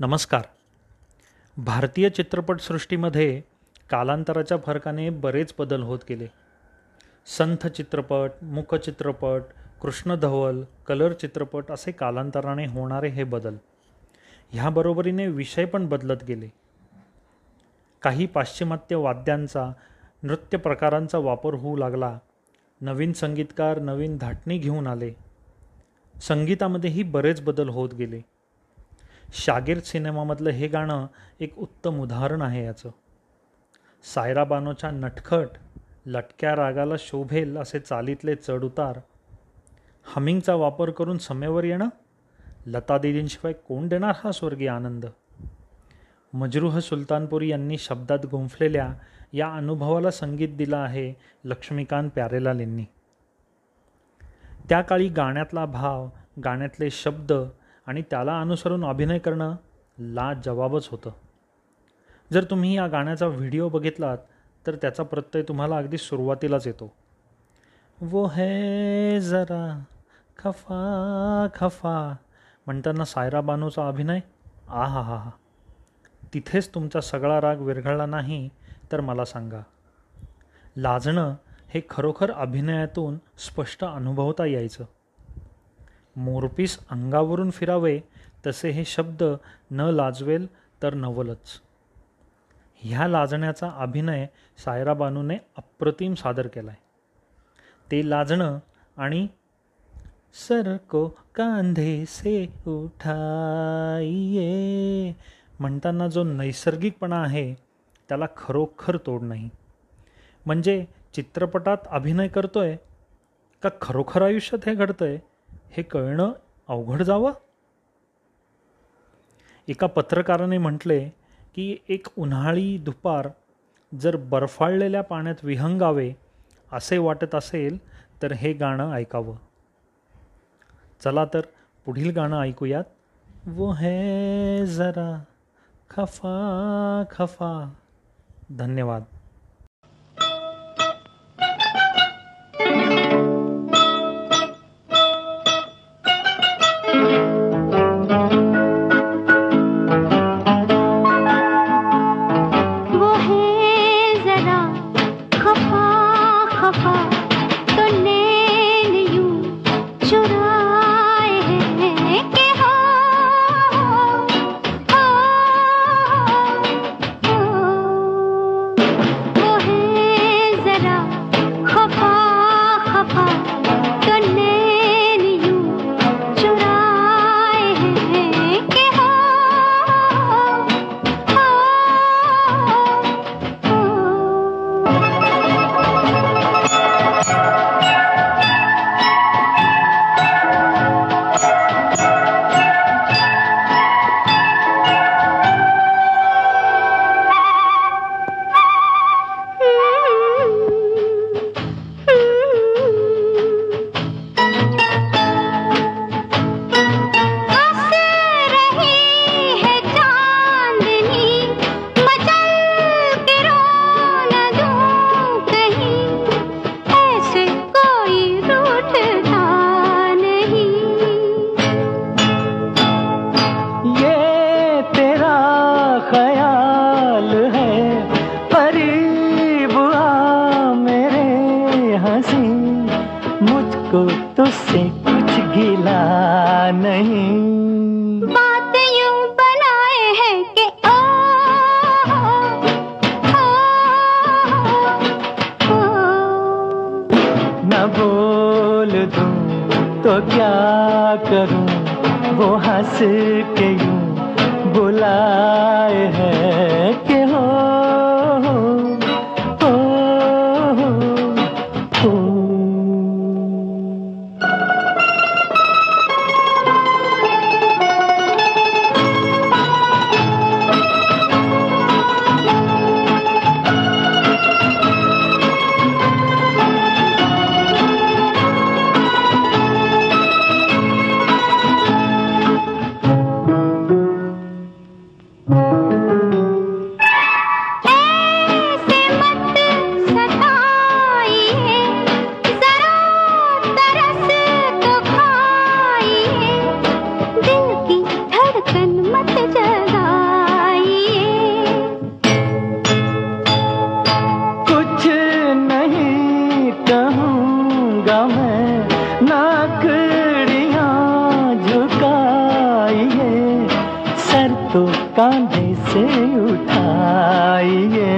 नमस्कार. भारतीय चित्रपटसृष्टीमध्ये कालांतराच्या फरकाने बरेच बदल होत गेले. संथ चित्रपट मुकचित्रपट कृष्णधवल कलर चित्रपट असे कालांतराने होणारे हे बदल. ह्याबरोबरीने विषय पण बदलत गेले. काही पाश्चिमात्य वाद्यांचा नृत्य प्रकारांचा वापर होऊ लागला. नवीन संगीतकार नवीन धाटणी घेऊन आले. संगीतामध्येही बरेच बदल होत गेले. शागीर सिनेमामधलं हे गाणं एक उत्तम उदाहरण आहे याचं. सायरा बानोच्या नटखट लटक्या रागाला शोभेल असे चालीतले चढउतार हमिंगचा वापर करून समेवर येणं? लता दिदींशिवाय कोण देणार हा स्वर्गीय आनंद? मजरूह सुलतानपुरी यांनी शब्दात गुंफलेल्या या अनुभवाला संगीत दिलं आहे लक्ष्मीकांत प्यारेलाल यांनी. त्या काळी गाण्यातला भाव गाण्यातले शब्द आणि त्याला अनुसरून अभिनय करणं ला जवाबच होतं. जर तुम्ही या गाण्याचा व्हिडिओ बघितलात तर त्याचा प्रत्यय तुम्हाला अगदी सुरुवातीलाच येतो. वो है जरा खफा खफा म्हणताना सायरा बानूचा अभिनय आ हा हा हा. तिथेच तुमचा सगळा राग विरघळला नाही तर मला सांगा. लाजणं हे खरोखर अभिनयातून स्पष्ट अनुभवता यायचं. मोरपीस अंगावरून फिरावे तसे हे शब्द न लाजवेल तर नवलच. ह्या लाजण्याचा अभिनय सायरा बानूने अप्रतिम सादर केला आहे ते लाजणं आणि सर को कांधे से उठाइये म्हणताना जो नैसर्गिकपणा आहे त्याला खरोखर तोड नाही. म्हणजे चित्रपटात अभिनय करतोय का खरोखर आयुष्यात हे घडतंय? हे कळणं अवघड जावं? एका पत्रकाराने म्हटले की एक उन्हाळी दुपार जर बर्फाळलेल्या पाण्यात विहंगावे असे वाटत असेल तर हे गाणं ऐकावं. चला तर पुढील गाणं ऐकूयात. वो है जरा खफा खफा. धन्यवाद. तुझसे कुछ गिला नहीं बात यूँ बनाए हैं कि ओ, ओ, ओ, ओ, न बोल दू तो क्या करूँ वो हंस के यूँ बुलाए है राजा मैं। नाकड़ियाँ झुकाइए सर तो कांधे से उठाइए